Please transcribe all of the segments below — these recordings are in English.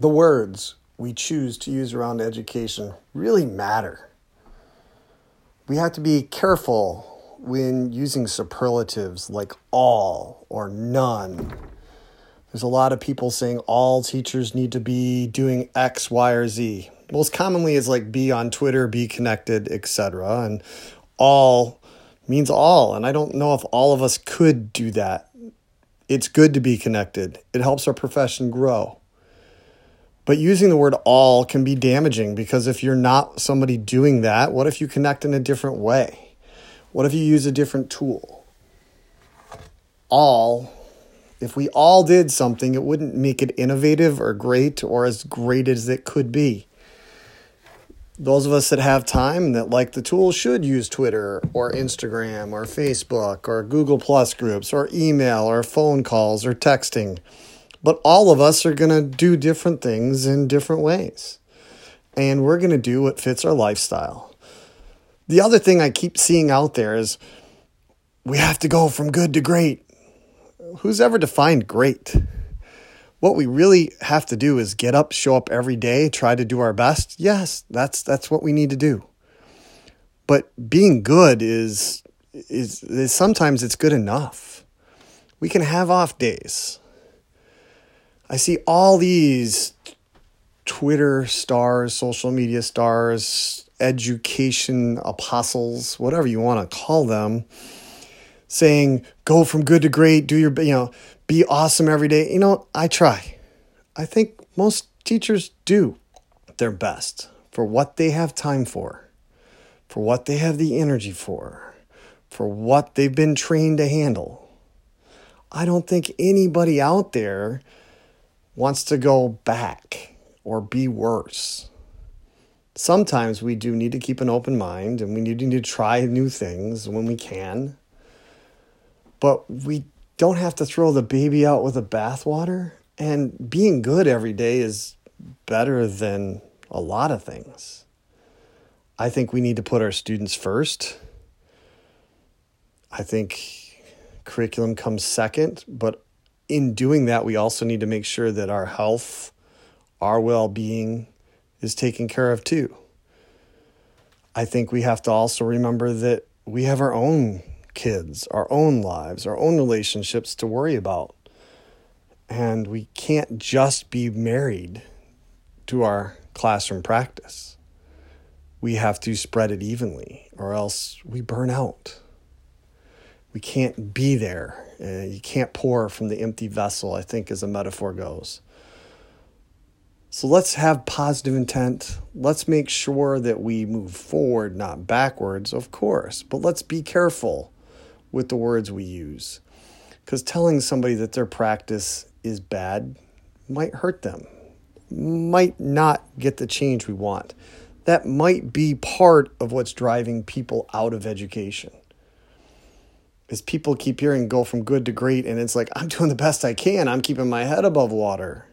the words we choose to use around education really matter. We have to be careful when using superlatives like all or none. There's a lot of people saying all teachers need to be doing X, Y, or Z. Most commonly is like be on Twitter, be connected, etc. And all means all. And I don't know if all of us could do that. It's good to be connected, it helps our profession grow. But using the word all can be damaging because if you're not somebody doing that, what if you connect in a different way? What if you use a different tool? All, if we all did something, it wouldn't make it innovative or great or as great as it could be. Those of us that have time that like the tool should use Twitter or Instagram or Facebook or Google Plus groups or email or phone calls or texting. But all of us are going to do different things in different ways. And we're going to do what fits our lifestyle. The other thing I keep seeing out there is we have to go from good to great. Who's ever defined great? what we really have to do is get up, show up every day, try to do our best. Yes, that's that's what we need to do. But being good is is, is sometimes it's good enough. We can have off days. I see all these Twitter stars, social media stars, education apostles, whatever you want to call them, saying go from good to great, do your you know, be awesome every day. You know, I try. I think most teachers do their best for what they have time for, for what they have the energy for, for what they've been trained to handle. I don't think anybody out there wants to go back or be worse. Sometimes we do need to keep an open mind and we need to try new things when we can. But we don't have to throw the baby out with the bathwater. And being good every day is better than a lot of things. I think we need to put our students first. I think curriculum comes second, but in doing that, we also need to make sure that our health, our well being is taken care of too. I think we have to also remember that we have our own kids, our own lives, our own relationships to worry about. And we can't just be married to our classroom practice. We have to spread it evenly, or else we burn out. We can't be there. Uh, you can't pour from the empty vessel, I think, as a metaphor goes. So let's have positive intent. Let's make sure that we move forward, not backwards, of course, but let's be careful with the words we use. Because telling somebody that their practice is bad might hurt them, might not get the change we want. That might be part of what's driving people out of education. Is people keep hearing go from good to great, and it's like, I'm doing the best I can. I'm keeping my head above water.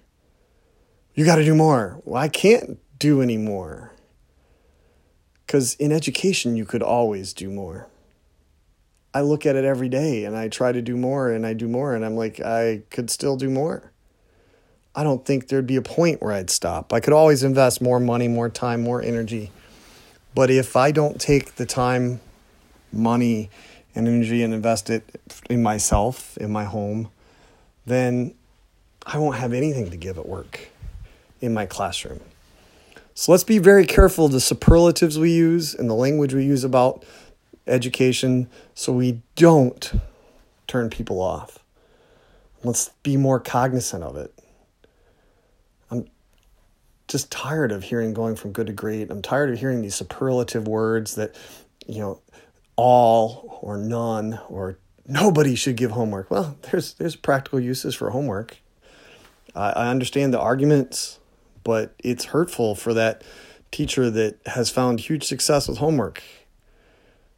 You got to do more. Well, I can't do any more. Because in education, you could always do more. I look at it every day and I try to do more and I do more and I'm like, I could still do more. I don't think there'd be a point where I'd stop. I could always invest more money, more time, more energy. But if I don't take the time, money, and energy and invest it in myself, in my home, then I won't have anything to give at work in my classroom. So let's be very careful the superlatives we use and the language we use about education so we don't turn people off. Let's be more cognizant of it. I'm just tired of hearing going from good to great. I'm tired of hearing these superlative words that, you know, all or none or nobody should give homework. Well, there's there's practical uses for homework. I, I understand the arguments, but it's hurtful for that teacher that has found huge success with homework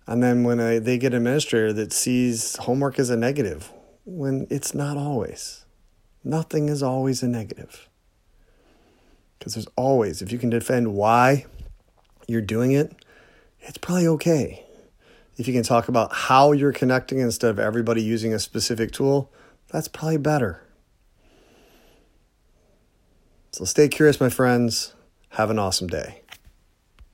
and then when I, they get an administrator that sees homework as a negative, when it's not always. Nothing is always a negative. Because there's always, if you can defend why you're doing it, it's probably okay. If you can talk about how you're connecting instead of everybody using a specific tool, that's probably better. So stay curious, my friends. Have an awesome day.